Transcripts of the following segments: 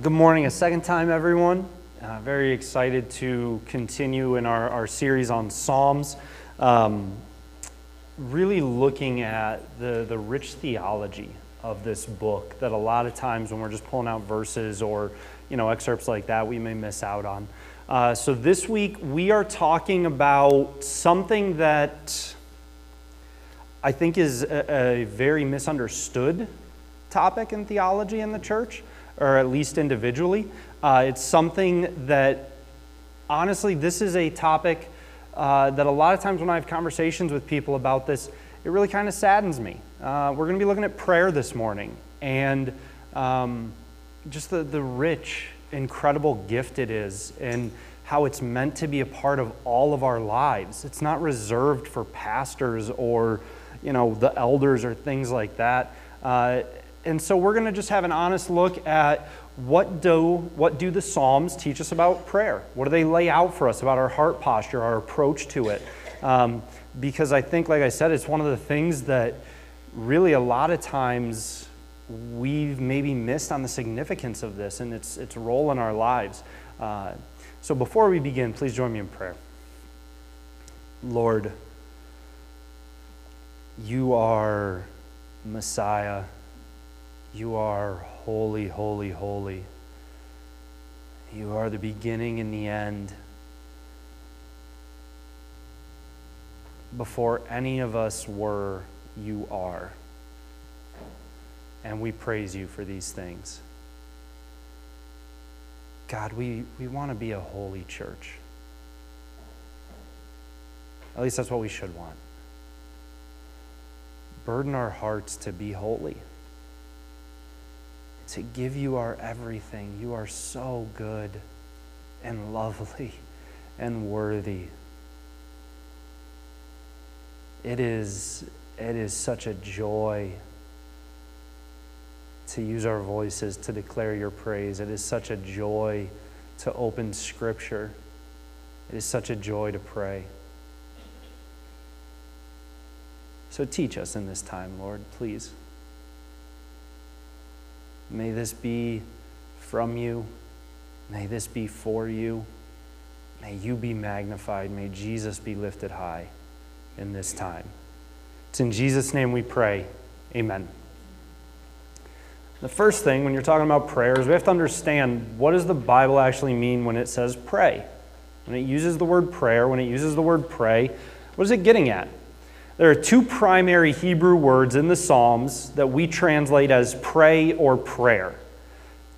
good morning, a second time, everyone. Uh, very excited to continue in our, our series on Psalms. Um, really looking at the, the rich theology of this book that a lot of times when we're just pulling out verses or you know excerpts like that we may miss out on. Uh, so this week we are talking about something that I think is a, a very misunderstood topic in theology in the church or at least individually. Uh, it's something that, honestly, this is a topic uh, that a lot of times when I have conversations with people about this, it really kind of saddens me. Uh, we're going to be looking at prayer this morning and um, just the, the rich, incredible gift it is and how it's meant to be a part of all of our lives. It's not reserved for pastors or, you know, the elders or things like that. Uh, and so we're going to just have an honest look at what do, what do the Psalms teach us about prayer? What do they lay out for us about our heart posture, our approach to it? Um, because I think, like I said, it's one of the things that really a lot of times we've maybe missed on the significance of this and its, its role in our lives. Uh, so before we begin, please join me in prayer. Lord, you are Messiah. You are holy, holy, holy. You are the beginning and the end. Before any of us were, you are. And we praise you for these things. God, we, we want to be a holy church. At least that's what we should want. Burden our hearts to be holy to give you our everything. You are so good and lovely and worthy. It is, it is such a joy to use our voices to declare your praise. It is such a joy to open Scripture. It is such a joy to pray. So teach us in this time, Lord, please. May this be from you. May this be for you. May you be magnified. May Jesus be lifted high in this time. It's in Jesus' name we pray. Amen. The first thing when you're talking about prayers, we have to understand what does the Bible actually mean when it says pray? When it uses the word prayer, when it uses the word pray, what is it getting at? There are two primary Hebrew words in the Psalms that we translate as pray or prayer.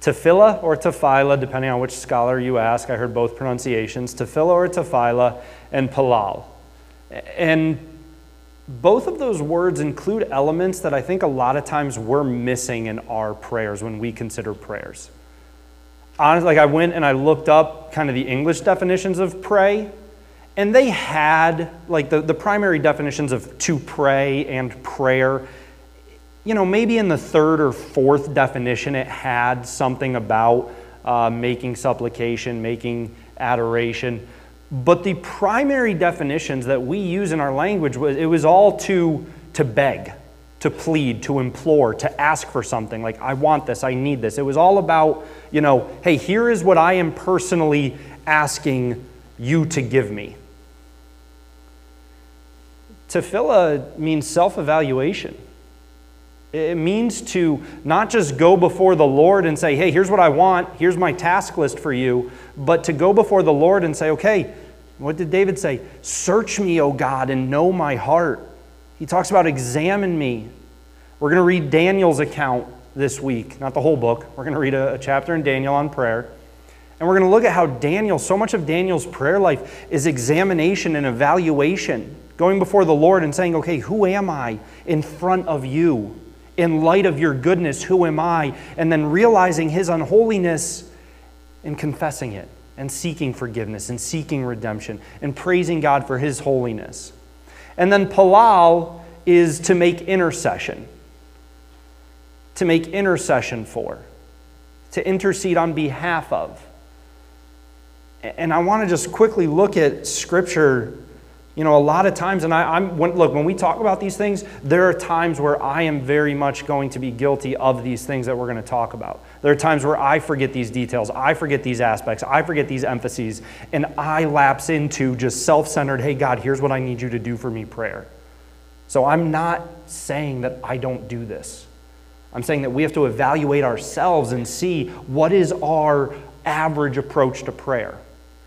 Tefillah or tefillah, depending on which scholar you ask. I heard both pronunciations. Tefillah or tefillah, and palal. And both of those words include elements that I think a lot of times we're missing in our prayers when we consider prayers. Honestly, like I went and I looked up kind of the English definitions of pray, and they had, like, the, the primary definitions of to pray and prayer. You know, maybe in the third or fourth definition, it had something about uh, making supplication, making adoration. But the primary definitions that we use in our language, was, it was all to, to beg, to plead, to implore, to ask for something. Like, I want this, I need this. It was all about, you know, hey, here is what I am personally asking you to give me. Tefillah means self evaluation. It means to not just go before the Lord and say, hey, here's what I want, here's my task list for you, but to go before the Lord and say, okay, what did David say? Search me, O God, and know my heart. He talks about examine me. We're going to read Daniel's account this week, not the whole book. We're going to read a, a chapter in Daniel on prayer. And we're going to look at how Daniel, so much of Daniel's prayer life is examination and evaluation going before the Lord and saying, okay, who am I in front of you? In light of your goodness, who am I? And then realizing his unholiness and confessing it and seeking forgiveness and seeking redemption and praising God for his holiness. And then Palal is to make intercession, to make intercession for, to intercede on behalf of. And I want to just quickly look at scripture you know, a lot of times, and I, am look, when we talk about these things, there are times where I am very much going to be guilty of these things that we're going to talk about. There are times where I forget these details, I forget these aspects, I forget these emphases, and I lapse into just self centered, hey, God, here's what I need you to do for me prayer. So I'm not saying that I don't do this. I'm saying that we have to evaluate ourselves and see what is our average approach to prayer,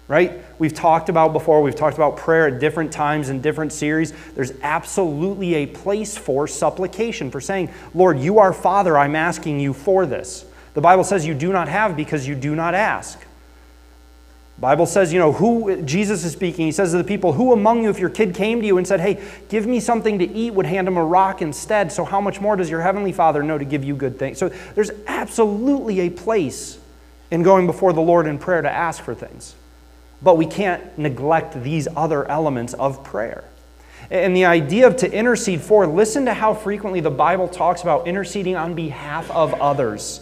right? We've talked about before, we've talked about prayer at different times in different series. There's absolutely a place for supplication, for saying, Lord, you are Father, I'm asking you for this. The Bible says you do not have because you do not ask. Bible says, you know, who Jesus is speaking. He says to the people, "Who among you if your kid came to you and said, "Hey, give me something to eat," would hand him a rock instead? So how much more does your heavenly Father know to give you good things?" So there's absolutely a place in going before the Lord in prayer to ask for things. But we can't neglect these other elements of prayer. And the idea of to intercede for, listen to how frequently the Bible talks about interceding on behalf of others.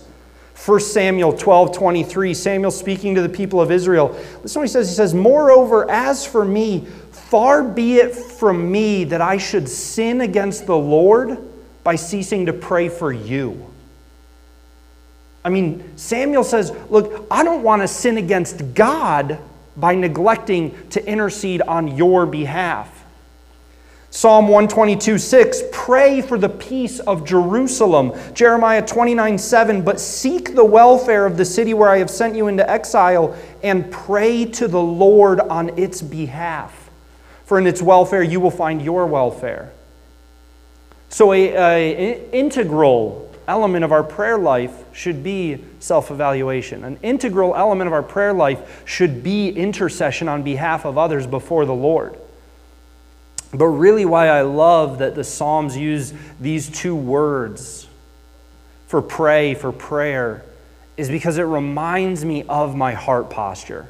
1 Samuel 12 23, Samuel speaking to the people of Israel. Listen what he says. He says, Moreover, as for me, far be it from me that I should sin against the Lord by ceasing to pray for you. I mean, Samuel says, Look, I don't want to sin against God by neglecting to intercede on your behalf. Psalm 122, 6, pray for the peace of Jerusalem. Jeremiah 29, 7, but seek the welfare of the city where I have sent you into exile and pray to the Lord on its behalf. For in its welfare you will find your welfare. So, an integral element of our prayer life should be self evaluation. An integral element of our prayer life should be intercession on behalf of others before the Lord. But really, why I love that the Psalms use these two words for pray, for prayer, is because it reminds me of my heart posture,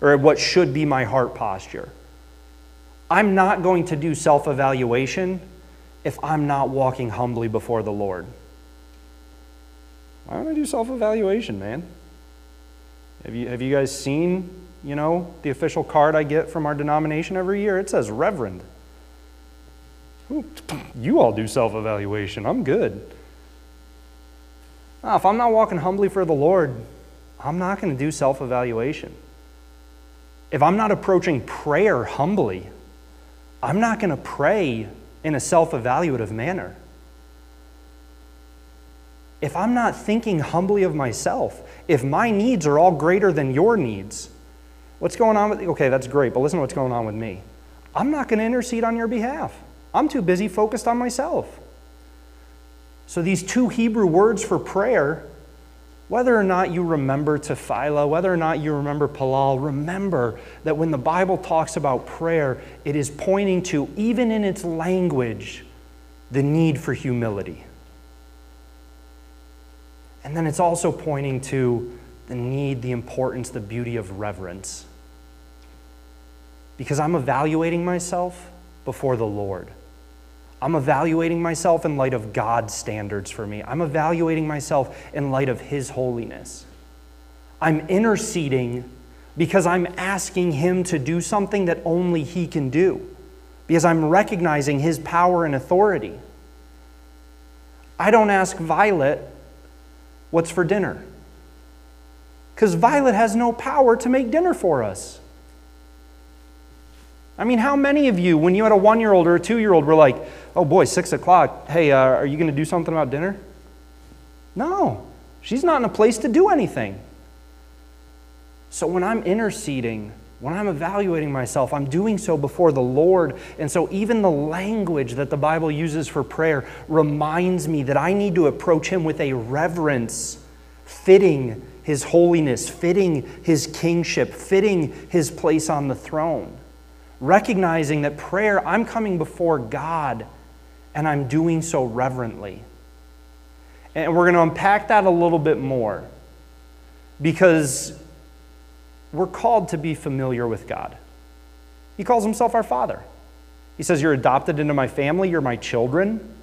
or what should be my heart posture. I'm not going to do self evaluation if I'm not walking humbly before the Lord. Why don't I do self evaluation, man? Have you, have you guys seen, you know, the official card I get from our denomination every year? It says Reverend. You all do self evaluation. I'm good. if I'm not walking humbly for the Lord, I'm not going to do self evaluation. If I'm not approaching prayer humbly, I'm not going to pray in a self evaluative manner. If I'm not thinking humbly of myself, if my needs are all greater than your needs, what's going on with you? okay, that's great, but listen to what's going on with me. I'm not going to intercede on your behalf. I'm too busy focused on myself. So, these two Hebrew words for prayer, whether or not you remember tefillah, whether or not you remember palal, remember that when the Bible talks about prayer, it is pointing to, even in its language, the need for humility. And then it's also pointing to the need, the importance, the beauty of reverence. Because I'm evaluating myself before the Lord. I'm evaluating myself in light of God's standards for me. I'm evaluating myself in light of His holiness. I'm interceding because I'm asking Him to do something that only He can do, because I'm recognizing His power and authority. I don't ask Violet what's for dinner, because Violet has no power to make dinner for us. I mean, how many of you, when you had a one year old or a two year old, were like, oh boy, six o'clock, hey, uh, are you going to do something about dinner? No, she's not in a place to do anything. So when I'm interceding, when I'm evaluating myself, I'm doing so before the Lord. And so even the language that the Bible uses for prayer reminds me that I need to approach Him with a reverence fitting His holiness, fitting His kingship, fitting His place on the throne. Recognizing that prayer, I'm coming before God and I'm doing so reverently. And we're going to unpack that a little bit more because we're called to be familiar with God. He calls himself our Father. He says, You're adopted into my family, you're my children.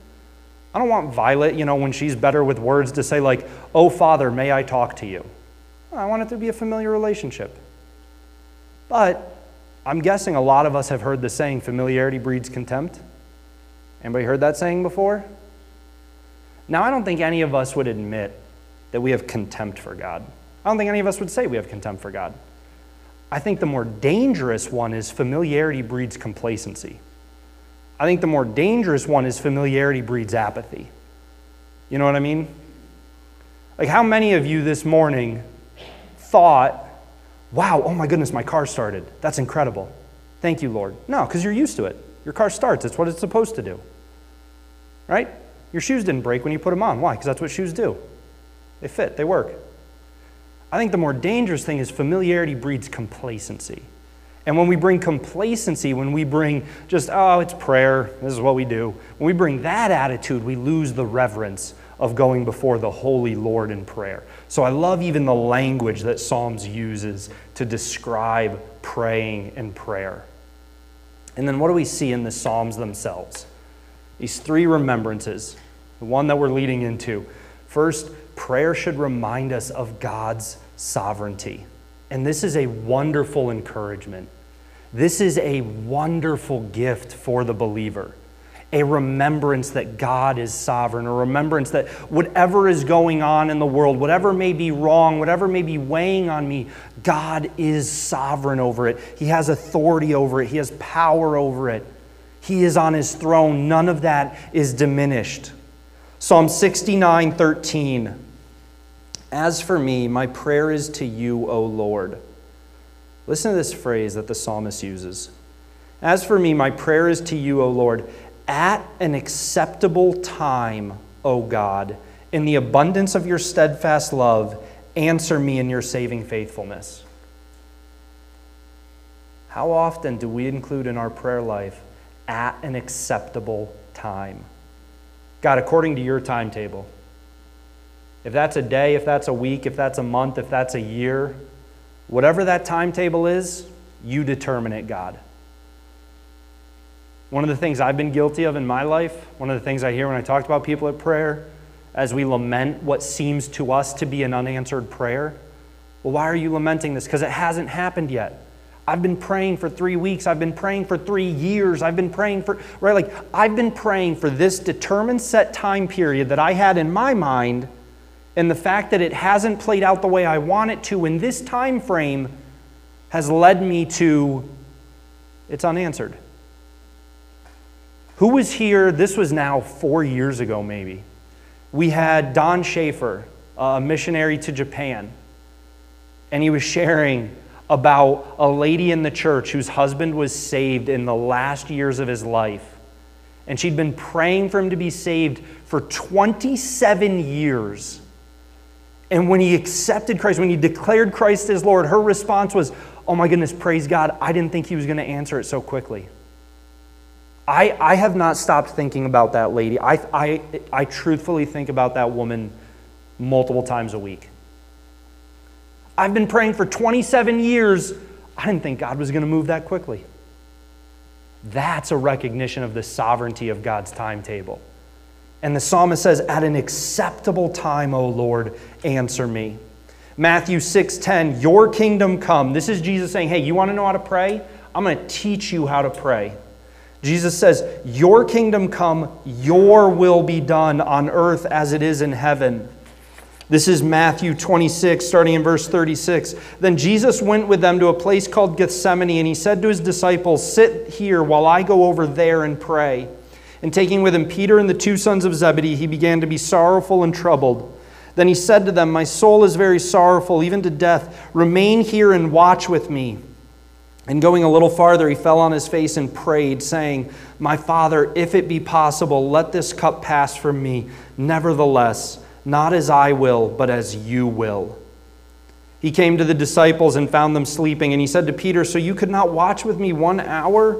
I don't want Violet, you know, when she's better with words to say, like, Oh, Father, may I talk to you? I want it to be a familiar relationship. But I'm guessing a lot of us have heard the saying, familiarity breeds contempt. Anybody heard that saying before? Now, I don't think any of us would admit that we have contempt for God. I don't think any of us would say we have contempt for God. I think the more dangerous one is familiarity breeds complacency. I think the more dangerous one is familiarity breeds apathy. You know what I mean? Like, how many of you this morning thought, wow, oh my goodness, my car started. That's incredible. Thank you, Lord. No, because you're used to it. Your car starts, it's what it's supposed to do. Right? Your shoes didn't break when you put them on. Why? Because that's what shoes do. They fit, they work. I think the more dangerous thing is familiarity breeds complacency. And when we bring complacency, when we bring just, oh, it's prayer, this is what we do, when we bring that attitude, we lose the reverence of going before the holy Lord in prayer. So I love even the language that Psalms uses to describe praying and prayer. And then what do we see in the Psalms themselves? These three remembrances, the one that we're leading into. First, prayer should remind us of God's sovereignty. And this is a wonderful encouragement. This is a wonderful gift for the believer. A remembrance that God is sovereign, a remembrance that whatever is going on in the world, whatever may be wrong, whatever may be weighing on me, God is sovereign over it. He has authority over it, He has power over it. He is on His throne. None of that is diminished. Psalm 69 13. As for me, my prayer is to you, O Lord. Listen to this phrase that the psalmist uses. As for me, my prayer is to you, O Lord, at an acceptable time, O God, in the abundance of your steadfast love, answer me in your saving faithfulness. How often do we include in our prayer life at an acceptable time? God, according to your timetable. If that's a day, if that's a week, if that's a month, if that's a year, Whatever that timetable is, you determine it, God. One of the things I've been guilty of in my life, one of the things I hear when I talk about people at prayer, as we lament what seems to us to be an unanswered prayer, well, why are you lamenting this? Because it hasn't happened yet. I've been praying for three weeks. I've been praying for three years. I've been praying for, right? Like, I've been praying for this determined set time period that I had in my mind and the fact that it hasn't played out the way I want it to in this time frame has led me to it's unanswered. Who was here? This was now four years ago, maybe. We had Don Schaefer, a missionary to Japan, and he was sharing about a lady in the church whose husband was saved in the last years of his life. And she'd been praying for him to be saved for 27 years. And when he accepted Christ, when he declared Christ as Lord, her response was, Oh my goodness, praise God. I didn't think he was going to answer it so quickly. I, I have not stopped thinking about that lady. I, I, I truthfully think about that woman multiple times a week. I've been praying for 27 years. I didn't think God was going to move that quickly. That's a recognition of the sovereignty of God's timetable. And the psalmist says, At an acceptable time, O Lord, answer me. Matthew 6:10, Your kingdom come. This is Jesus saying, Hey, you want to know how to pray? I'm going to teach you how to pray. Jesus says, Your kingdom come, your will be done on earth as it is in heaven. This is Matthew 26, starting in verse 36. Then Jesus went with them to a place called Gethsemane, and he said to his disciples, Sit here while I go over there and pray. And taking with him Peter and the two sons of Zebedee, he began to be sorrowful and troubled. Then he said to them, My soul is very sorrowful, even to death. Remain here and watch with me. And going a little farther, he fell on his face and prayed, saying, My Father, if it be possible, let this cup pass from me. Nevertheless, not as I will, but as you will. He came to the disciples and found them sleeping, and he said to Peter, So you could not watch with me one hour?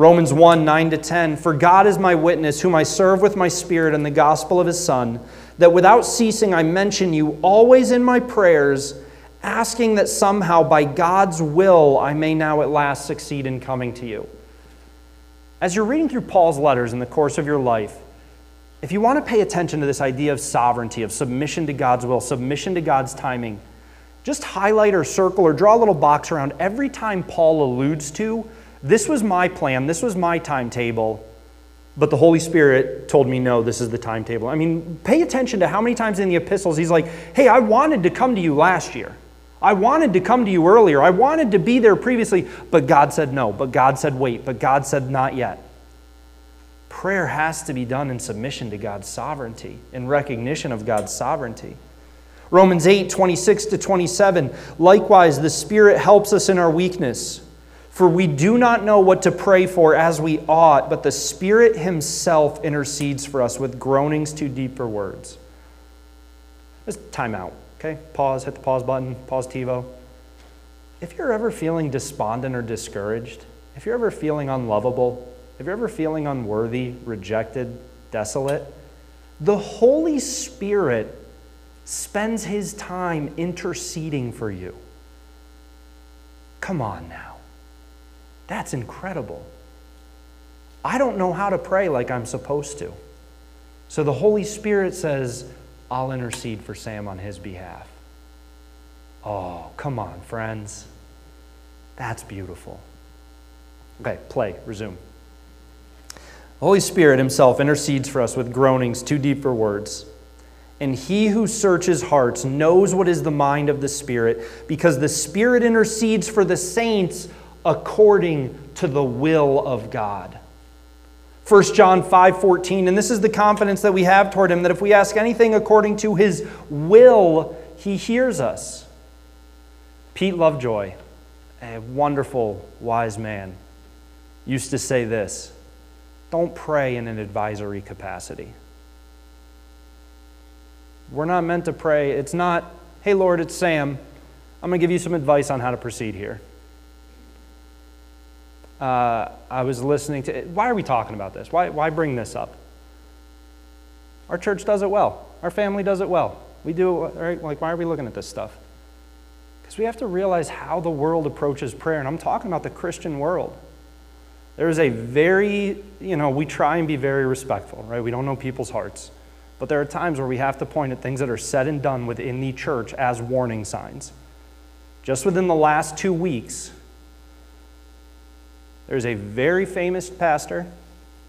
Romans 1 9 to 10. For God is my witness, whom I serve with my spirit in the gospel of his Son, that without ceasing I mention you always in my prayers asking that somehow by God's will I may now at last succeed in coming to you. As you're reading through Paul's letters in the course of your life, if you want to pay attention to this idea of sovereignty, of submission to God's will, submission to God's timing, just highlight or circle or draw a little box around every time Paul alludes to, this was my plan, this was my timetable, but the Holy Spirit told me, no, this is the timetable. I mean, pay attention to how many times in the epistles he's like, hey, I wanted to come to you last year. I wanted to come to you earlier. I wanted to be there previously, but God said no. But God said wait. But God said not yet. Prayer has to be done in submission to God's sovereignty, in recognition of God's sovereignty. Romans 8, 26 to 27. Likewise, the Spirit helps us in our weakness. For we do not know what to pray for as we ought, but the Spirit Himself intercedes for us with groanings too deep for words. Just time out, okay? Pause, hit the pause button, pause TiVo. If you're ever feeling despondent or discouraged, if you're ever feeling unlovable, if you're ever feeling unworthy, rejected, desolate, the Holy Spirit spends his time interceding for you. Come on now. That's incredible. I don't know how to pray like I'm supposed to. So the Holy Spirit says, I'll intercede for Sam on his behalf. Oh, come on, friends. That's beautiful. Okay, play, resume. The Holy Spirit Himself intercedes for us with groanings too deep for words. And He who searches hearts knows what is the mind of the Spirit, because the Spirit intercedes for the saints according to the will of God. 1 John 5:14 and this is the confidence that we have toward him that if we ask anything according to his will he hears us. Pete Lovejoy, a wonderful wise man, used to say this don't pray in an advisory capacity. We're not meant to pray. It's not, hey, Lord, it's Sam. I'm going to give you some advice on how to proceed here. Uh, I was listening to, why are we talking about this? Why, why bring this up? Our church does it well. Our family does it well. We do, it, right? Like, why are we looking at this stuff? Because we have to realize how the world approaches prayer. And I'm talking about the Christian world. There is a very, you know, we try and be very respectful, right? We don't know people's hearts. But there are times where we have to point at things that are said and done within the church as warning signs. Just within the last two weeks, there's a very famous pastor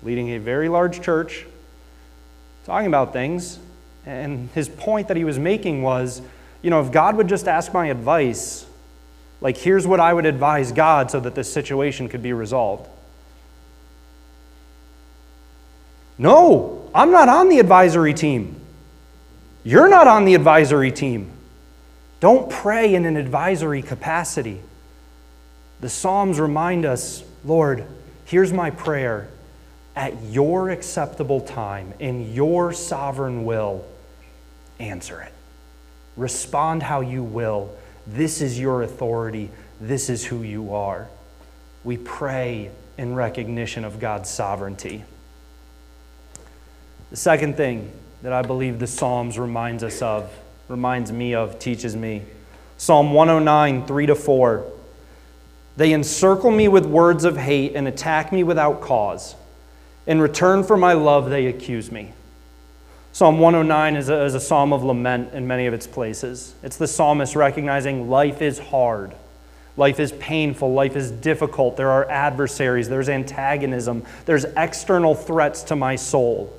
leading a very large church talking about things. And his point that he was making was you know, if God would just ask my advice, like, here's what I would advise God so that this situation could be resolved. No, I'm not on the advisory team. You're not on the advisory team. Don't pray in an advisory capacity. The Psalms remind us Lord, here's my prayer. At your acceptable time, in your sovereign will, answer it. Respond how you will. This is your authority. This is who you are. We pray in recognition of God's sovereignty. The second thing that I believe the Psalms reminds us of, reminds me of, teaches me. Psalm 109, 3 to 4. They encircle me with words of hate and attack me without cause. In return for my love, they accuse me. Psalm 109 is a, is a psalm of lament in many of its places. It's the psalmist recognizing life is hard. Life is painful. Life is difficult. There are adversaries. There's antagonism. There's external threats to my soul.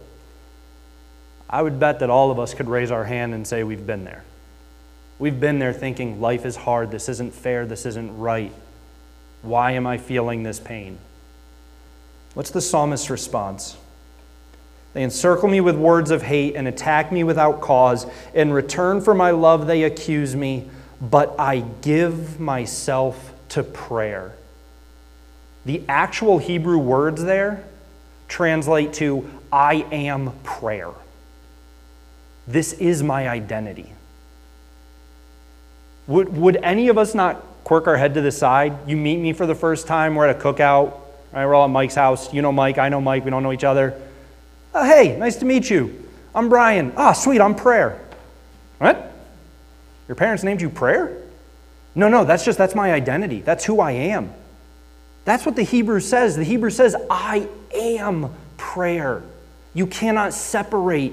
I would bet that all of us could raise our hand and say we've been there. We've been there thinking life is hard, this isn't fair, this isn't right. Why am I feeling this pain? What's the psalmist's response? They encircle me with words of hate and attack me without cause. In return for my love, they accuse me, but I give myself to prayer. The actual Hebrew words there translate to I am prayer. This is my identity. Would, would any of us not quirk our head to the side? You meet me for the first time, we're at a cookout, right? We're all at Mike's house. You know Mike, I know Mike, we don't know each other. Oh, hey, nice to meet you. I'm Brian. Ah, sweet, I'm Prayer. What? Your parents named you Prayer? No, no, that's just, that's my identity. That's who I am. That's what the Hebrew says. The Hebrew says, I am prayer. You cannot separate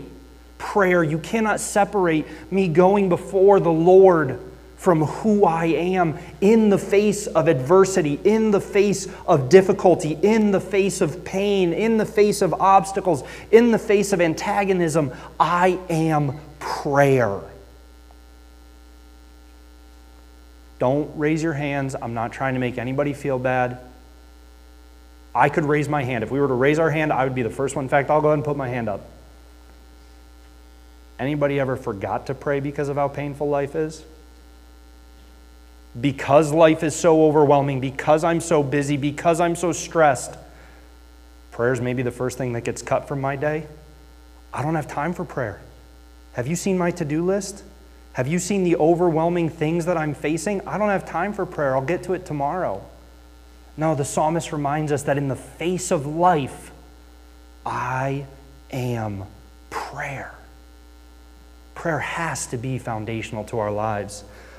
prayer. You cannot separate me going before the Lord from who I am in the face of adversity, in the face of difficulty, in the face of pain, in the face of obstacles, in the face of antagonism. I am prayer. Don't raise your hands. I'm not trying to make anybody feel bad. I could raise my hand. If we were to raise our hand, I would be the first one. In fact, I'll go ahead and put my hand up. Anybody ever forgot to pray because of how painful life is? Because life is so overwhelming, because I'm so busy, because I'm so stressed, prayers may be the first thing that gets cut from my day. I don't have time for prayer. Have you seen my to do list? Have you seen the overwhelming things that I'm facing? I don't have time for prayer. I'll get to it tomorrow. No, the psalmist reminds us that in the face of life, I am prayer. Prayer has to be foundational to our lives.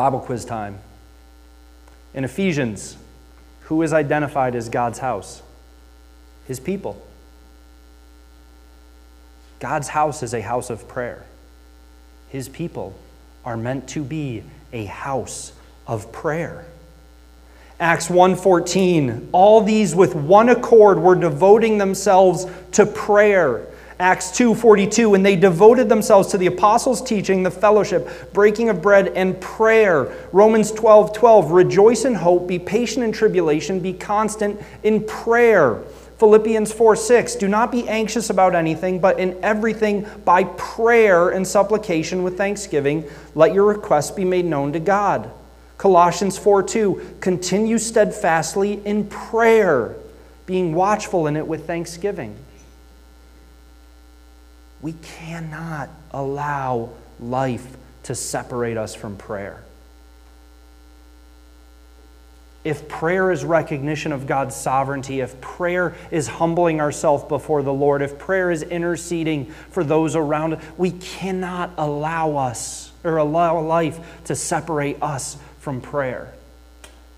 Bible quiz time. In Ephesians, who is identified as God's house? His people. God's house is a house of prayer. His people are meant to be a house of prayer. Acts 1:14 All these with one accord were devoting themselves to prayer Acts 2:42 and they devoted themselves to the apostles' teaching, the fellowship, breaking of bread and prayer. Romans 12:12 12, Rejoice in hope, be patient in tribulation, be constant in prayer. Philippians 4 6, do not be anxious about anything, but in everything by prayer and supplication with thanksgiving, let your requests be made known to God. Colossians 4 2, continue steadfastly in prayer, being watchful in it with thanksgiving. We cannot allow life to separate us from prayer. If prayer is recognition of God's sovereignty, if prayer is humbling ourselves before the Lord, if prayer is interceding for those around us, we cannot allow us or allow life to separate us from prayer.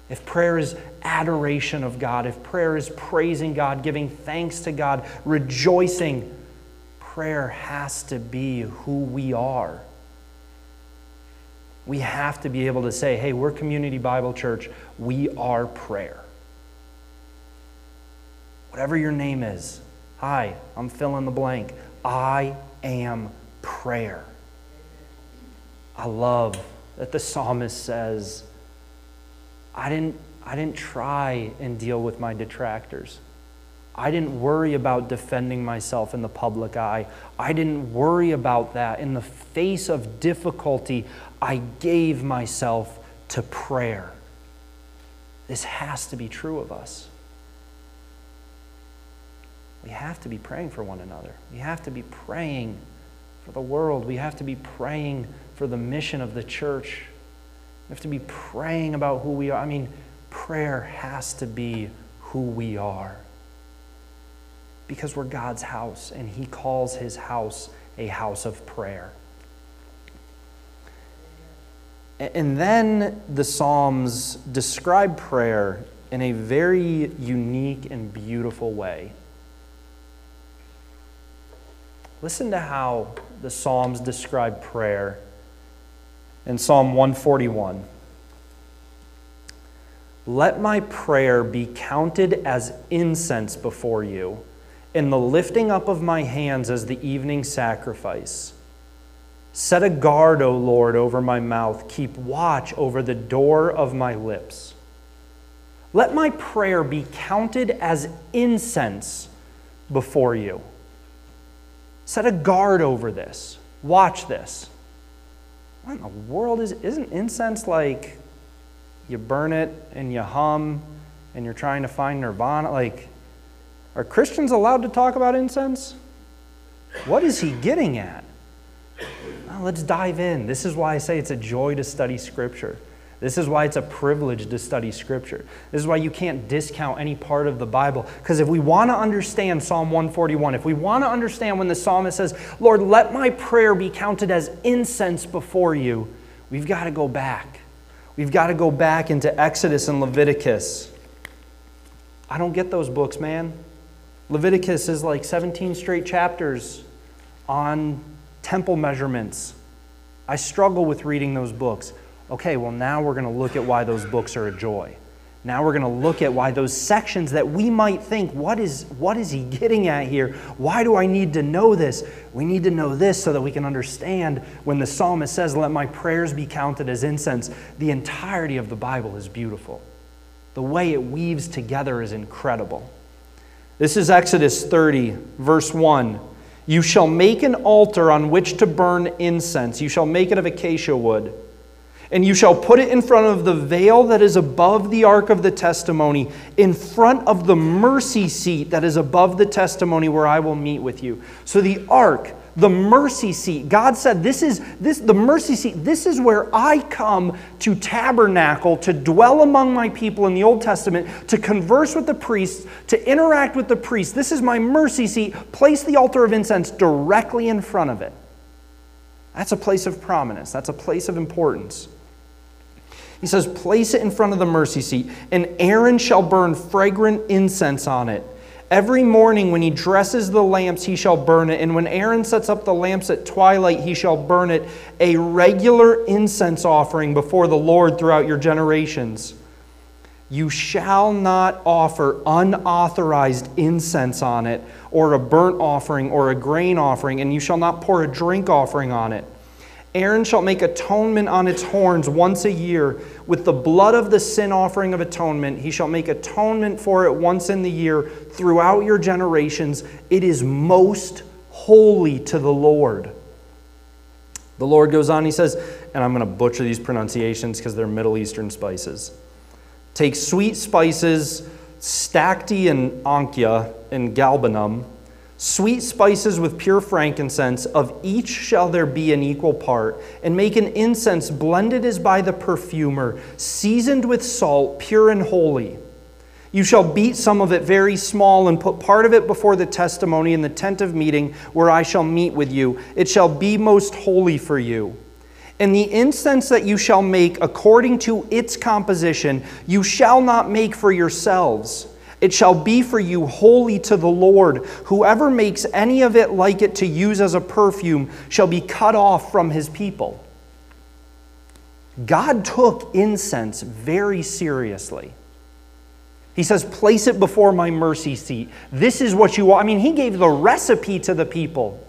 If prayer is adoration of God, if prayer is praising God, giving thanks to God, rejoicing prayer has to be who we are. We have to be able to say, hey, we're Community Bible Church. We are prayer. Whatever your name is, hi, I'm fill in the blank. I am prayer. I love that the psalmist says, I didn't, I didn't try and deal with my detractors. I didn't worry about defending myself in the public eye. I didn't worry about that. In the face of difficulty, I gave myself to prayer. This has to be true of us. We have to be praying for one another. We have to be praying for the world. We have to be praying for the mission of the church. We have to be praying about who we are. I mean, prayer has to be who we are because we're God's house, and He calls His house a house of prayer. And then the Psalms describe prayer in a very unique and beautiful way. Listen to how the Psalms describe prayer in Psalm 141. Let my prayer be counted as incense before you in the lifting up of my hands as the evening sacrifice. Set a guard, O Lord, over my mouth. Keep watch over the door of my lips. Let my prayer be counted as incense before you. Set a guard over this. Watch this. what in the world is isn't incense like you burn it and you hum and you're trying to find nirvana like are Christians allowed to talk about incense? What is he getting at? Well, let's dive in. This is why I say it's a joy to study Scripture. This is why it's a privilege to study Scripture. This is why you can't discount any part of the Bible. Because if we want to understand Psalm 141, if we want to understand when the psalmist says, Lord, let my prayer be counted as incense before you, we've got to go back. We've got to go back into Exodus and Leviticus. I don't get those books, man. Leviticus is like 17 straight chapters on temple measurements. I struggle with reading those books. Okay, well, now we're going to look at why those books are a joy. Now we're going to look at why those sections that we might think, what is, what is he getting at here? Why do I need to know this? We need to know this so that we can understand when the psalmist says, Let my prayers be counted as incense. The entirety of the Bible is beautiful. The way it weaves together is incredible. This is Exodus 30, verse 1. You shall make an altar on which to burn incense. You shall make it of acacia wood. And you shall put it in front of the veil that is above the ark of the testimony, in front of the mercy seat that is above the testimony where I will meet with you. So the ark the mercy seat. God said, This is this the mercy seat. This is where I come to tabernacle, to dwell among my people in the Old Testament, to converse with the priests, to interact with the priests. This is my mercy seat. Place the altar of incense directly in front of it. That's a place of prominence, that's a place of importance. He says, Place it in front of the mercy seat, and Aaron shall burn fragrant incense on it. Every morning when he dresses the lamps, he shall burn it. And when Aaron sets up the lamps at twilight, he shall burn it, a regular incense offering before the Lord throughout your generations. You shall not offer unauthorized incense on it, or a burnt offering, or a grain offering, and you shall not pour a drink offering on it. Aaron shall make atonement on its horns once a year. With the blood of the sin offering of atonement, he shall make atonement for it once in the year throughout your generations. It is most holy to the Lord. The Lord goes on, he says, and I'm going to butcher these pronunciations because they're Middle Eastern spices. Take sweet spices, stacte and onycha and galbanum Sweet spices with pure frankincense, of each shall there be an equal part, and make an incense blended as by the perfumer, seasoned with salt, pure and holy. You shall beat some of it very small, and put part of it before the testimony in the tent of meeting, where I shall meet with you. It shall be most holy for you. And the incense that you shall make according to its composition, you shall not make for yourselves it shall be for you holy to the Lord. Whoever makes any of it like it to use as a perfume shall be cut off from his people. God took incense very seriously. He says, Place it before my mercy seat. This is what you want. I mean, he gave the recipe to the people.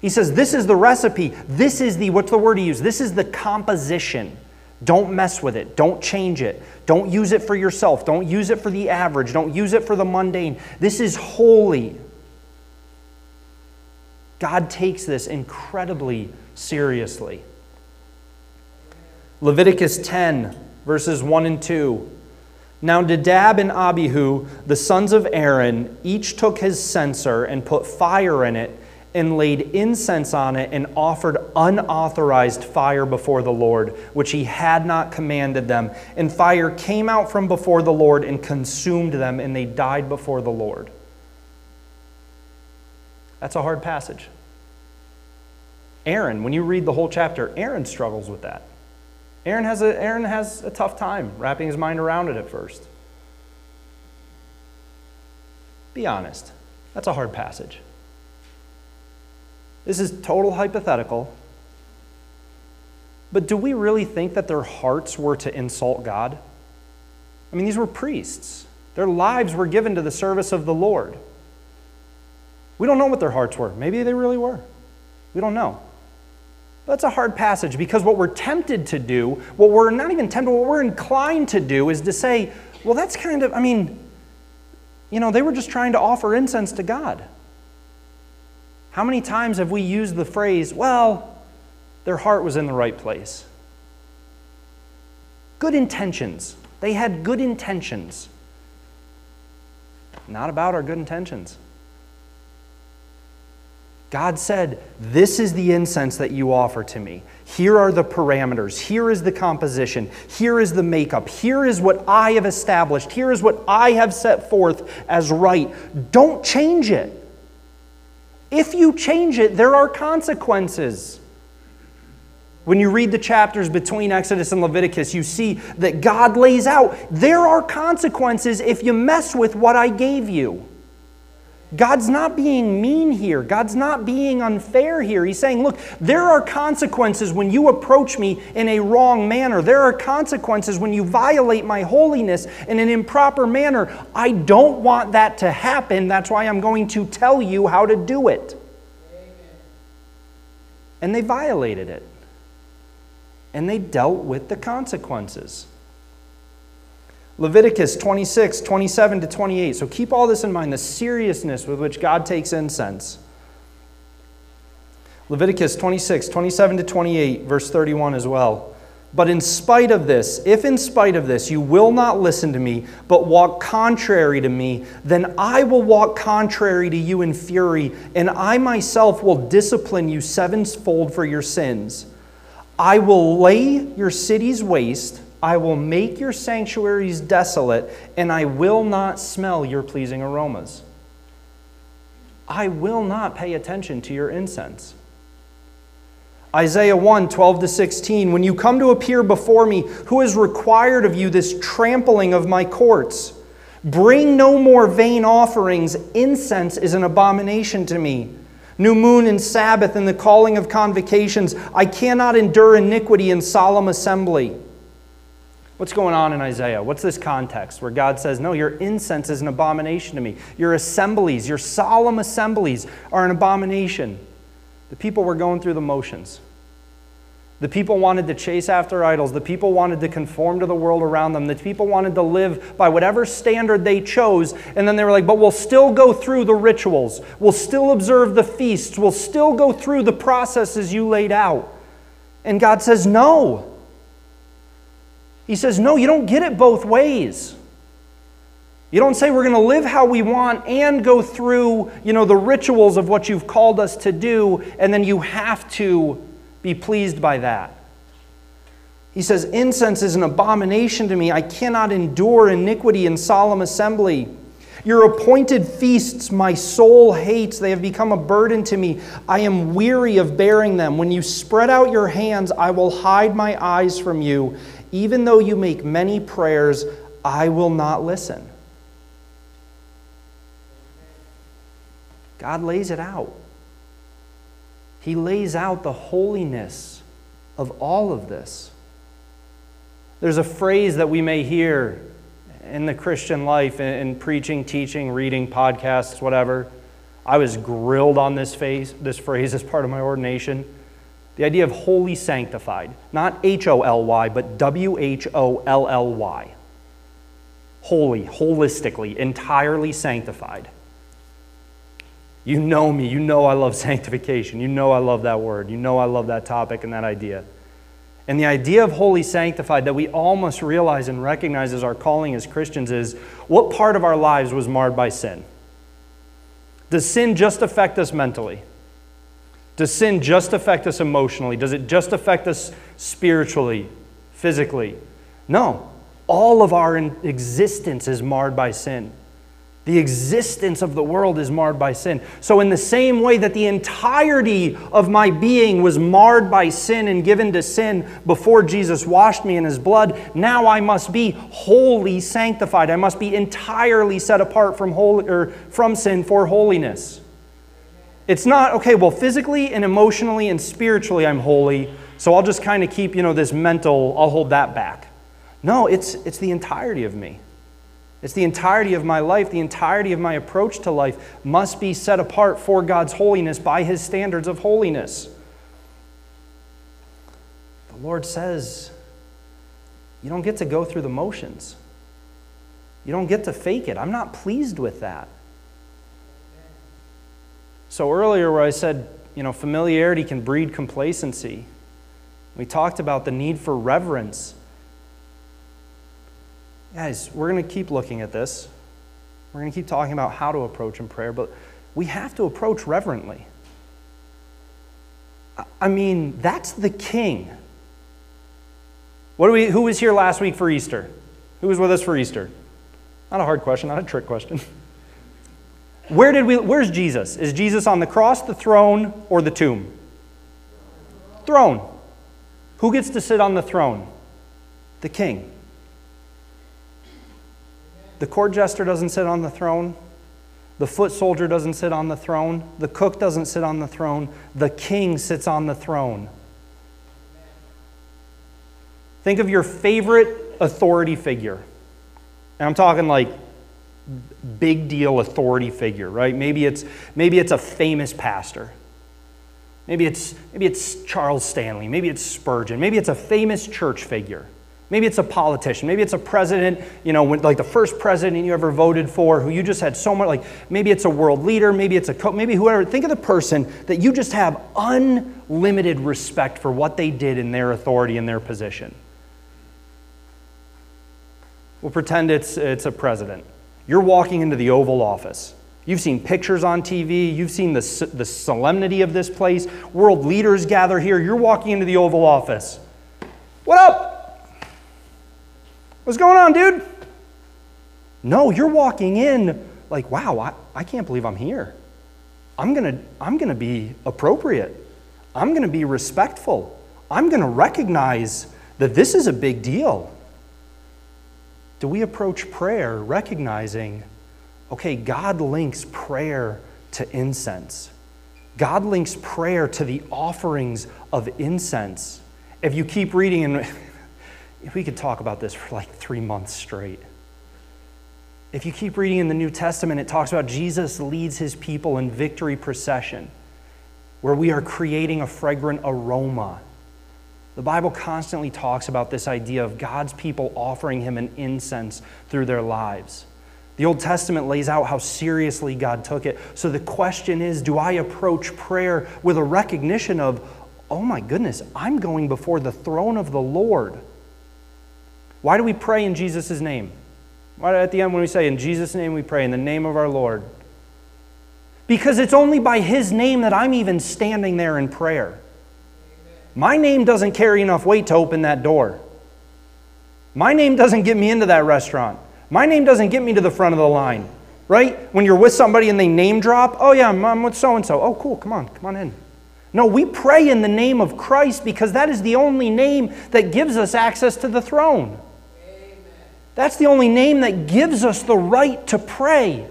He says, This is the recipe. This is the, what's the word he used? This is the composition. Don't mess with it. Don't change it. Don't use it for yourself. Don't use it for the average. Don't use it for the mundane. This is holy. God takes this incredibly seriously. Leviticus 10, verses 1 and 2. Now Nadab and Abihu, the sons of Aaron, each took his censer and put fire in it and laid incense on it and offered unauthorized fire before the Lord, which he had not commanded them. And fire came out from before the Lord and consumed them, and they died before the Lord. That's a hard passage. Aaron, when you read the whole chapter, Aaron struggles with that. Aaron has a, Aaron has a tough time wrapping his mind around it at first. Be honest. That's a hard passage. This is total hypothetical. But do we really think that their hearts were to insult God? I mean, these were priests. Their lives were given to the service of the Lord. We don't know what their hearts were. Maybe they really were. We don't know. That's a hard passage because what we're tempted to do, what we're not even tempted, what we're inclined to do is to say, well, that's kind of, I mean, you know, they were just trying to offer incense to God. How many times have we used the phrase, well, their heart was in the right place. Good intentions. They had good intentions. Not about our good intentions. God said, This is the incense that you offer to me. Here are the parameters. Here is the composition. Here is the makeup. Here is what I have established. Here is what I have set forth as right. Don't change it. If you change it, there are consequences. When you read the chapters between Exodus and Leviticus, you see that God lays out there are consequences if you mess with what I gave you. God's not being mean here. God's not being unfair here. He's saying, look, there are consequences when you approach me in a wrong manner. There are consequences when you violate my holiness in an improper manner. I don't want that to happen. That's why I'm going to tell you how to do it. And they violated it. And they dealt with the consequences. Leviticus 26, 27 to 28. So keep all this in mind the seriousness with which God takes incense. Leviticus 26, 27 to 28, verse 31 as well. But in spite of this, if in spite of this you will not listen to me, but walk contrary to me, then I will walk contrary to you in fury, and I myself will discipline you sevenfold for your sins. I will lay your cities waste I will make your sanctuaries desolate, and I will not smell your pleasing aromas. I will not pay attention to your incense. Isaiah 1 12 to 16. When you come to appear before me, who has required of you this trampling of my courts? Bring no more vain offerings. Incense is an abomination to me. New moon and Sabbath and the calling of convocations. I cannot endure iniquity in solemn assembly. What's going on in Isaiah? What's this context where God says, No, your incense is an abomination to me. Your assemblies, your solemn assemblies are an abomination. The people were going through the motions. The people wanted to chase after idols. The people wanted to conform to the world around them. The people wanted to live by whatever standard they chose. And then they were like, but we'll still go through the rituals. We'll still observe the feasts. We'll still go through the processes you laid out. And God says, no. He says, No, you don't get it both ways. You don't say we're going to live how we want and go through, you know, the rituals of what you've called us to do, and then you have to be pleased by that. He says, Incense is an abomination to me. I cannot endure iniquity in solemn assembly. Your appointed feasts my soul hates. They have become a burden to me. I am weary of bearing them. When you spread out your hands, I will hide my eyes from you. Even though you make many prayers, I will not listen. God lays it out. He lays out the holiness of all of this. There's a phrase that we may hear in the Christian life, in, preaching, teaching, reading, podcasts, whatever. I was grilled on this, phase, this phrase as part of my ordination. The idea of wholly sanctified, not H O L Y, but W H O L L Y. Holy, holistically, entirely sanctified. You know me. You know I love sanctification. You know I love that word. You know I love that topic and that idea. And the idea of wholly sanctified that we all must realize and recognize as our calling as Christians is what part of our lives was marred by sin? Does sin just affect us mentally? Does sin just affect us emotionally? Does it just affect us spiritually, physically? No. All of our existence is marred by sin. The existence of the world is marred by sin. So, in the same way that the entirety of my being was marred by sin and given to sin before Jesus washed me in his blood, now I must be wholly sanctified. I must be entirely set apart from, holy, or from sin for holiness. It's not, okay, well, physically and emotionally and spiritually I'm holy, so I'll just kind of keep, you know, this mental, I'll hold that back. No, it's, it's the entirety of me. It's the entirety of my life, the entirety of my approach to life must be set apart for God's holiness by His standards of holiness. The Lord says, you don't get to go through the motions. You don't get to fake it. I'm not pleased with that. So earlier, where I said, you know, familiarity can breed complacency, We talked about the need for reverence. Guys, we're going to keep looking at this. We're going to keep talking about how to approach in prayer, but we have to approach reverently. I mean, that's the king. What do we, who was here last week for Easter? Who was with us for Easter? Not a hard question, not a trick question. Where did we, where's Jesus? Is Jesus on the cross, the throne, or the tomb? Throne. Who gets to sit on the throne? The king. The court jester doesn't sit on the throne. The foot soldier doesn't sit on the throne. The cook doesn't sit on the throne. The king sits on the throne. Think of your favorite authority figure. And I'm talking like big deal authority figure, right? Maybe it's, maybe it's a famous pastor. Maybe it's, maybe it's Charles Stanley. Maybe it's Spurgeon. Maybe it's a famous church figure. Maybe it's a politician. Maybe it's a president, you know, like the first president you ever voted for, who you just had so much, like maybe it's a world leader, maybe it's a, co- maybe whoever. Think of the person that you just have unlimited respect for what they did in their authority and their position. We'll pretend it's, it's a president. You're walking into the Oval Office. You've seen pictures on TV. You've seen the, the solemnity of this place. World leaders gather here. You're walking into the Oval Office. What up? What's going on, dude? No, you're walking in like, wow, I, I can't believe I'm here. I'm going to I'm going to be appropriate. I'm going to be respectful. I'm going to recognize that this is a big deal. Do we approach prayer recognizing, okay, God links prayer to incense? God links prayer to the offerings of incense. If you keep reading, and we could talk about this for like three months straight. If you keep reading in the New Testament, it talks about Jesus leads his people in victory procession, where we are creating a fragrant aroma the Bible constantly talks about this idea of God's people offering Him an incense through their lives. The Old Testament lays out how seriously God took it. So the question is do I approach prayer with a recognition of, oh my goodness, I'm going before the throne of the Lord? Why do we pray in Jesus' name? Why at the end when we say, in Jesus' name we pray, in the name of our Lord? Because it's only by His name that I'm even standing there in prayer. My name doesn't carry enough weight to open that door. My name doesn't get me into that restaurant. My name doesn't get me to the front of the line, right? When you're with somebody and they name drop, oh, yeah, I'm with so and so. Oh, cool, come on, come on in. No, we pray in the name of Christ because that is the only name that gives us access to the throne. Amen. That's the only name that gives us the right to pray.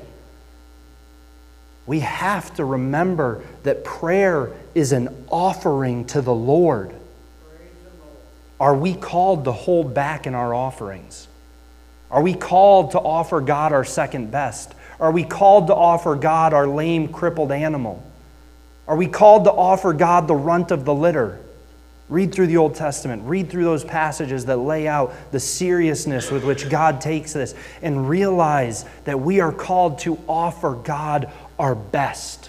We have to remember that prayer is an offering to the Lord. Are we called to hold back in our offerings? Are we called to offer God our second best? Are we called to offer God our lame, crippled animal? Are we called to offer God the runt of the litter? Read through the Old Testament. Read through those passages that lay out the seriousness with which God takes this and realize that we are called to offer God our best.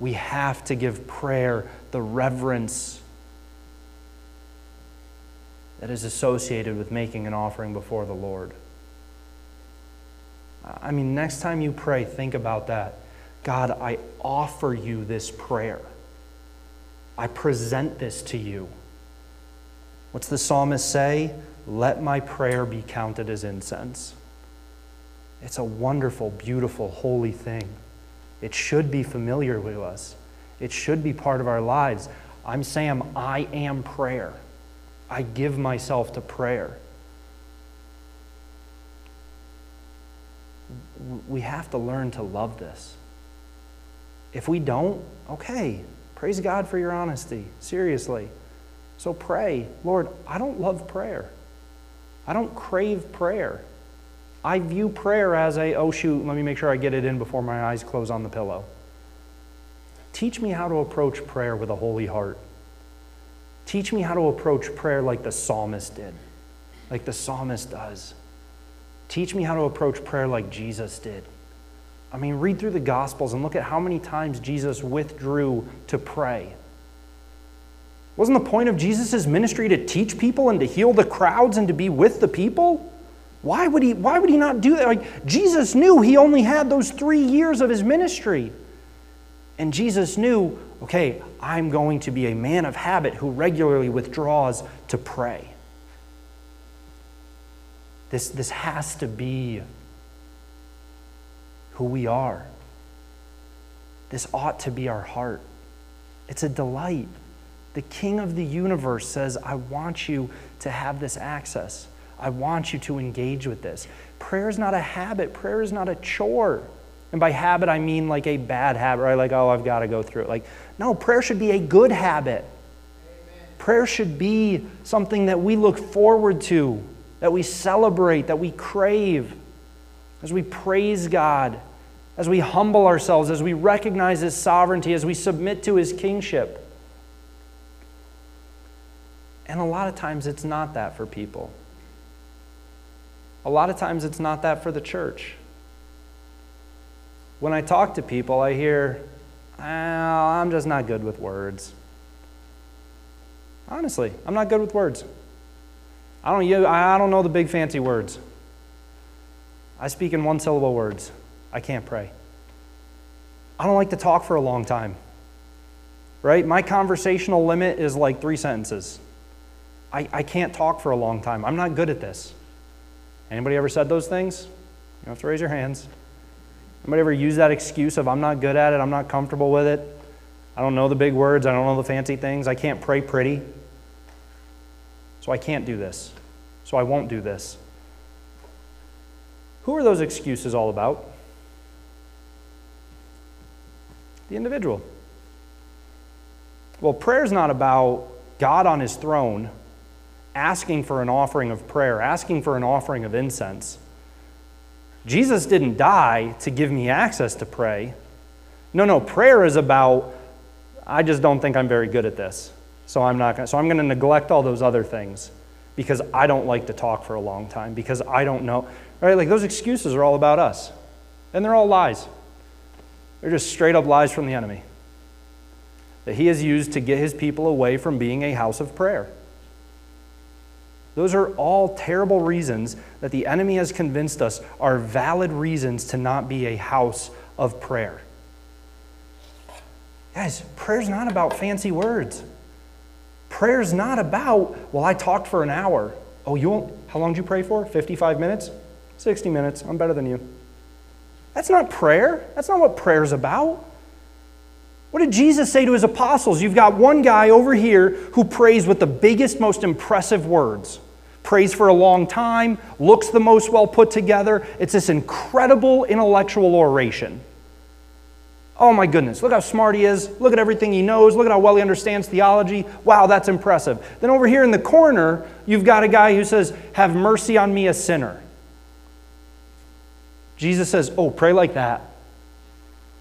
We have to give prayer the reverence that is associated with making an offering before the Lord. I mean, next time you pray, think about that. God, I offer you this prayer. I present this to you. What's the psalmist say? Let my prayer be counted as incense. It's a wonderful, beautiful, holy thing. It should be familiar with us, it should be part of our lives. I'm Sam, I am prayer. I give myself to prayer. We have to learn to love this. If we don't, okay, praise God for your honesty. Seriously. So pray, Lord, I don't love prayer. I don't crave prayer. I view prayer as a, oh shoot, let me make sure I get it in before my eyes close on the pillow. Teach me how to approach prayer with a holy heart. Teach me how to approach prayer like the psalmist did, like the psalmist does. Teach me how to approach prayer like Jesus did. I mean, read through the Gospels and look at how many times Jesus withdrew to pray. Wasn't the point of Jesus' ministry to teach people and to heal the crowds and to be with the people? Why would he, why would he not do that? Like, Jesus knew he only had those three years of his ministry. And Jesus knew, okay, I'm going to be a man of habit who regularly withdraws to pray. This, this has to be who we are. This ought to be our heart. It's a delight. The King of the universe says, I want you to have this access. I want you to engage with this. Prayer is not a habit, prayer is not a chore. And by habit, I mean like a bad habit, right? Like, oh, I've got to go through it. Like, no, prayer should be a good habit. Prayer should be something that we look forward to, that we celebrate, that we crave. As we praise God, as we humble ourselves, as we recognize His sovereignty, as we submit to His kingship. And a lot of times it's not that for people. A lot of times it's not that for the church. When I talk to people, I hear, oh, I'm just not good with words. Honestly, I'm not good with words. I don't, I don't know the big fancy words. I speak in one syllable words. I can't pray. I don't like to talk for a long time. Right? My conversational limit is like three sentences. I, I can't talk for a long time. I'm not good at this. Anybody ever said those things? You don't have to raise your hands. Anybody ever use that excuse of I'm not good at it, I'm not comfortable with it, I don't know the big words, I don't know the fancy things, I can't pray pretty, so I can't do this, so I won't do this. Who are those excuses all about? The individual. Well, prayer is not about God on his throne asking for an offering of prayer, asking for an offering of incense. Jesus didn't die to give me access to pray. No, no, prayer is about, I just don't think I'm very good at this. So I'm not to, so I'm going to neglect all those other things because I don't like to talk for a long time, because I don't know. Right? Like those excuses are all about us. And they're all lies. They're just straight up lies from the enemy that he has used to get his people away from being a house of prayer. Those are all terrible reasons that the enemy has convinced us are valid reasons to not be a house of prayer. Guys, prayer's not about fancy words. Prayer's not about, well, I talked for an hour. Oh, you won't, how long did you pray for? 55 minutes? 60 minutes. I'm better than you. That's not prayer. That's not what prayer's about. What did Jesus say to his apostles? You've got one guy over here who prays with the biggest, most impressive words prays for a long time, looks the most well put together. It's this incredible intellectual oration. Oh my goodness, look how smart he is. Look at everything he knows. Look at how well he understands theology. Wow, that's impressive. Then over here in the corner, you've got a guy who says, Have mercy on me, a sinner. Jesus says, Oh, pray like that.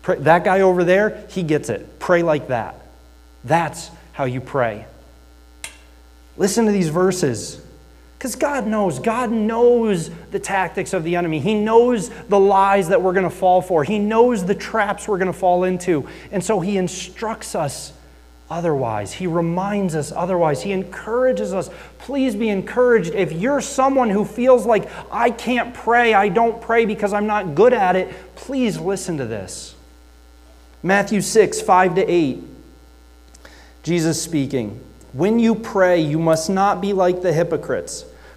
Pray. That guy over there, he gets it. Pray like that. That's how you pray. Listen to these verses. Because God knows. God knows the tactics of the enemy. He knows the lies that we're going to fall for. He knows the traps we're going to fall into. And so He instructs us otherwise. He reminds us otherwise. He encourages us. Please be encouraged. If you're someone who feels like, I can't pray, I don't pray because I'm not good at it, please listen to this. Matthew 6, 5 to 8. Jesus speaking. When you pray, you must not be like the hypocrites,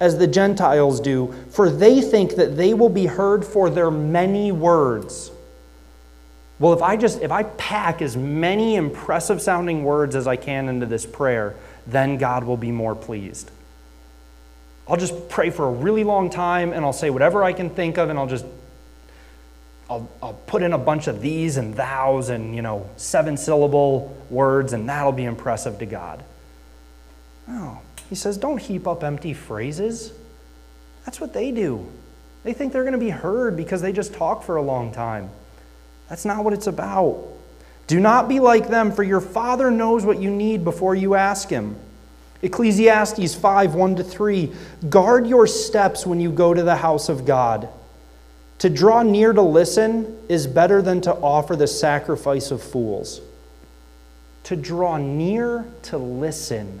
as the Gentiles do, for they think that they will be heard for their many words. Well, if I just if I pack as many impressive sounding words as I can into this prayer, then God will be more pleased. I'll just pray for a really long time and I'll say whatever I can think of and I'll just I'll, I'll put in a bunch of these and thous and you know seven syllable words and that'll be impressive to God. No. He says, don't heap up empty phrases. That's what they do. They think they're going to be heard because they just talk for a long time. That's not what it's about. Do not be like them, for your Father knows what you need before you ask Him. Ecclesiastes 5 1 to 3. Guard your steps when you go to the house of God. To draw near to listen is better than to offer the sacrifice of fools. To draw near to listen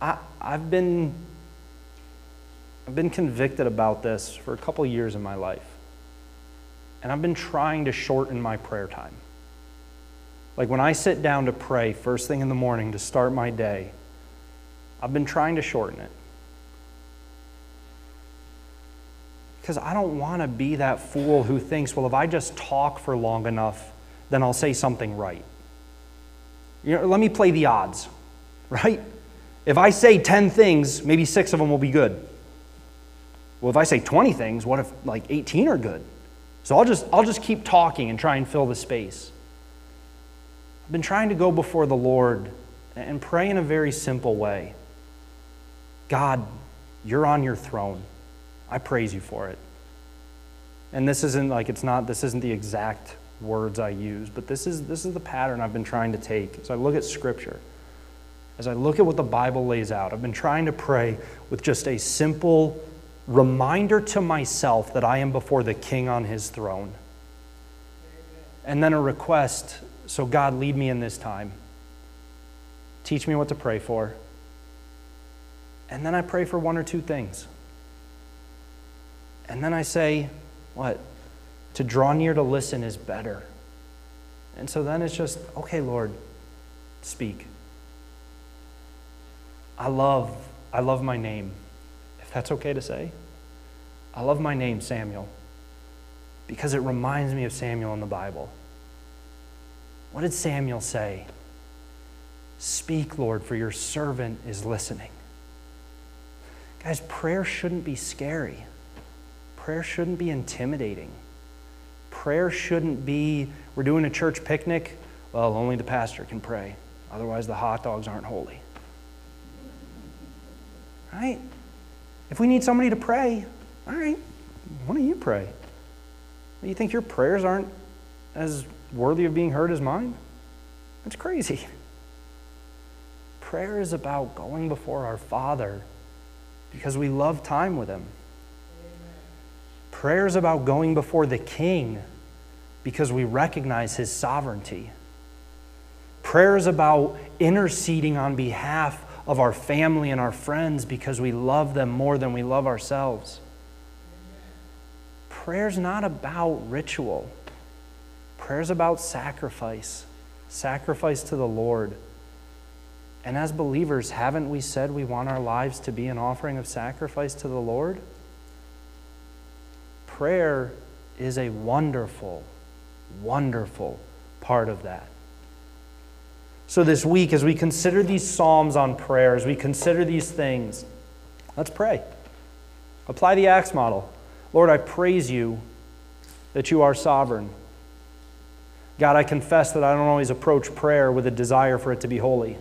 I, have been, I've been convicted about this for a couple years in my life. And I've been trying to shorten my prayer time. Like when I sit down to pray first thing in the morning to start my day, I've been trying to shorten it. Because I don't want to be that fool who thinks, well, if I just talk for long enough, then I'll say something right. You know, let me play the odds, right? If I say 10 things, maybe six of them will be good. Well, if I say 20 things, what if like 18 are good? So I'll just, I'll just keep talking and try and fill the space. I've been trying to go before the Lord and pray in a very simple way God, you're on your throne. I praise you for it. And this isn't like it's not, this isn't the exact words I use, but this is, this is the pattern I've been trying to take. So I look at Scripture, as I look at what the Bible lays out, I've been trying to pray with just a simple reminder to myself that I am before the king on his throne. And then a request so, God, lead me in this time. Teach me what to pray for. And then I pray for one or two things. And then I say, what? To draw near to listen is better. And so then it's just, okay, Lord, speak. I love, I love my name if that's okay to say. I love my name, Samuel, because it reminds me of Samuel in the Bible. What did Samuel say? Speak, Lord, for your servant is listening. Guys, prayer shouldn't be scary. Prayer shouldn't be intimidating. Prayer shouldn't be, we're doing a church picnic. Well, only the pastor can pray. Otherwise, the hot dogs aren't holy. Right? If we need somebody to pray, all right, why don't you pray? You think your prayers aren't as worthy of being heard as mine? That's crazy. Prayer is about going before our Father because we love time with Him. Prayer is about going before the King because we recognize His sovereignty. Prayer is about interceding on behalf of our family and our friends because we love them more than we love ourselves. Prayer's not about ritual. Prayer's about sacrifice, sacrifice to the Lord. And as believers, haven't we said we want our lives to be an offering of sacrifice to the Lord? Prayer is a wonderful, wonderful part of that. So, this week, as we consider these Psalms on prayer, as we consider these things, let's pray. Apply the Acts model. Lord, I praise you that you are sovereign. God, I confess that I don't always approach prayer with a desire for it to be holy.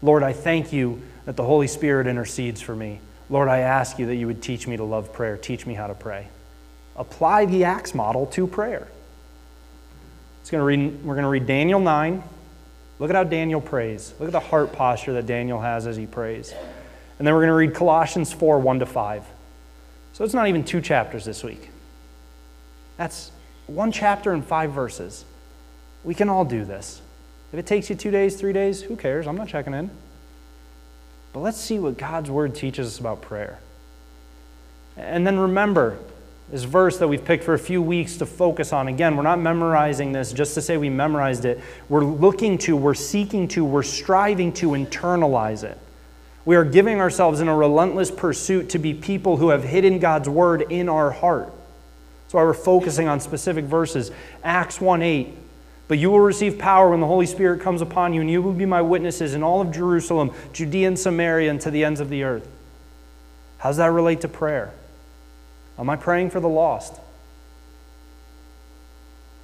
Lord, I thank you that the Holy Spirit intercedes for me. Lord, I ask you that you would teach me to love prayer. Teach me how to pray. Apply the Acts model to prayer. It's going to read, we're going to read Daniel 9. Look at how Daniel prays. Look at the heart posture that Daniel has as he prays. And then we're going to read Colossians 4 1 to 5. So it's not even two chapters this week. That's one chapter and five verses. We can all do this. If it takes you two days, three days, who cares? I'm not checking in. But let's see what God's word teaches us about prayer. And then remember, this verse that we've picked for a few weeks to focus on. Again, we're not memorizing this just to say we memorized it. We're looking to, we're seeking to, we're striving to internalize it. We are giving ourselves in a relentless pursuit to be people who have hidden God's word in our heart. That's why we're focusing on specific verses. Acts 1 8. But you will receive power when the Holy Spirit comes upon you, and you will be my witnesses in all of Jerusalem, Judea and Samaria, and to the ends of the earth. How does that relate to prayer? Am I praying for the lost?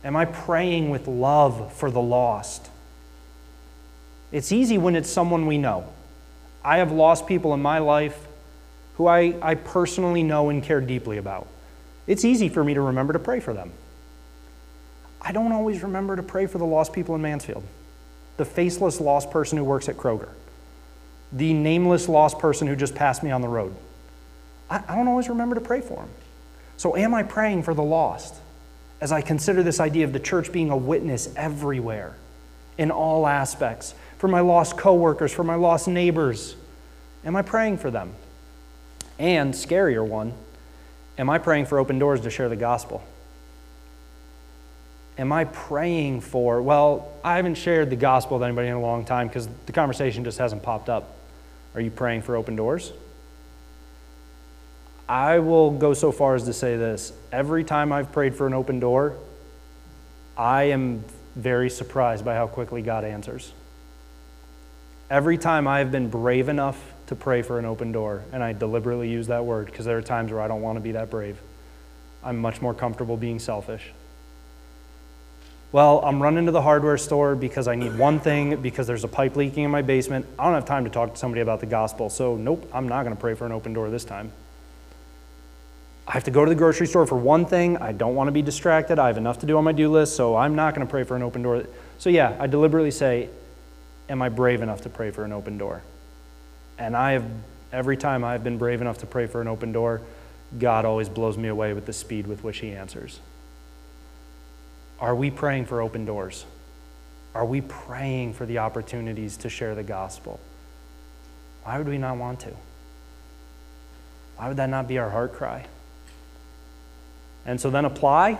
Am I praying with love for the lost? It's easy when it's someone we know. I have lost people in my life who I, I personally know and care deeply about. It's easy for me to remember to pray for them. I don't always remember to pray for the lost people in Mansfield, the faceless lost person who works at Kroger, the nameless lost person who just passed me on the road. I, I don't always remember to pray for them. So, am I praying for the lost as I consider this idea of the church being a witness everywhere, in all aspects? For my lost coworkers, for my lost neighbors, am I praying for them? And, scarier one, am I praying for open doors to share the gospel? am I praying for? Well, I haven't shared the gospel with anybody in a long time because the conversation just hasn't popped up. Are you praying for open doors? I will go so far as to say this every time I've prayed for an open door, I am very surprised by how quickly God answers. Every time I have been brave enough to pray for an open door, and I deliberately use that word because there are times where I don't want to be that brave, I'm much more comfortable being selfish. Well, I'm running to the hardware store because I need one thing, because there's a pipe leaking in my basement. I don't have time to talk to somebody about the gospel, so nope, I'm not going to pray for an open door this time. I have to go to the grocery store for one thing. I don't want to be distracted. I have enough to do on my do list, so I'm not going to pray for an open door. So, yeah, I deliberately say, Am I brave enough to pray for an open door? And I have, every time I've been brave enough to pray for an open door, God always blows me away with the speed with which He answers. Are we praying for open doors? Are we praying for the opportunities to share the gospel? Why would we not want to? Why would that not be our heart cry? And so then apply.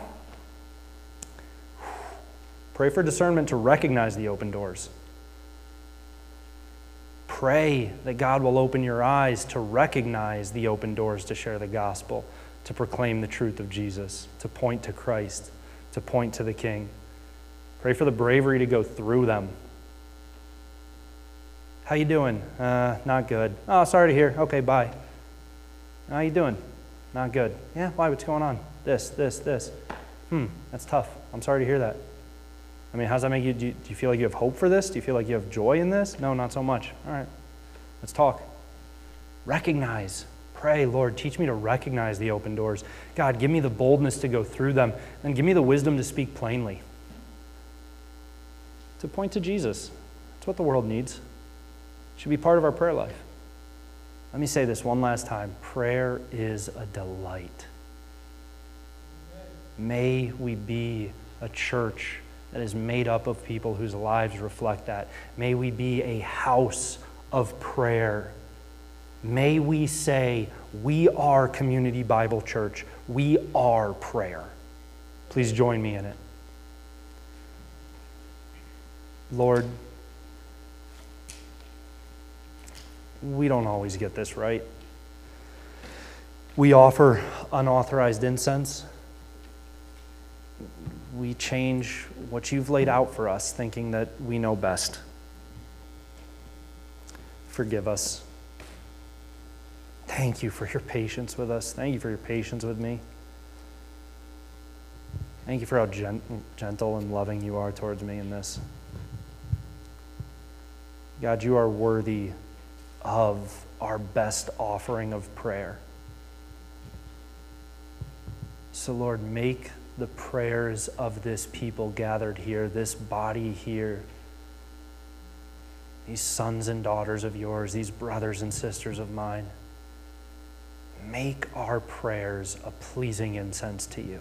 Pray for discernment to recognize the open doors. Pray that God will open your eyes to recognize the open doors to share the gospel, to proclaim the truth of Jesus, to point to Christ to point to the King. Pray for the bravery to go through them. How you doing? Uh, not good. Oh, sorry to hear. Okay, bye. How you doing? Not good. Yeah, why? What's going on? This, this, this. Hmm, that's tough. I'm sorry to hear that. I mean, how does that make you? Do, you? do you feel like you have hope for this? Do you feel like you have joy in this? No, not so much. All right, let's talk. Recognize pray, Lord, teach me to recognize the open doors. God, give me the boldness to go through them, and give me the wisdom to speak plainly. To point to Jesus. That's what the world needs. It should be part of our prayer life. Let me say this one last time prayer is a delight. May we be a church that is made up of people whose lives reflect that. May we be a house of prayer May we say, We are Community Bible Church. We are prayer. Please join me in it. Lord, we don't always get this right. We offer unauthorized incense. We change what you've laid out for us, thinking that we know best. Forgive us. Thank you for your patience with us. Thank you for your patience with me. Thank you for how gent- gentle and loving you are towards me in this. God, you are worthy of our best offering of prayer. So, Lord, make the prayers of this people gathered here, this body here, these sons and daughters of yours, these brothers and sisters of mine make our prayers a pleasing incense to you.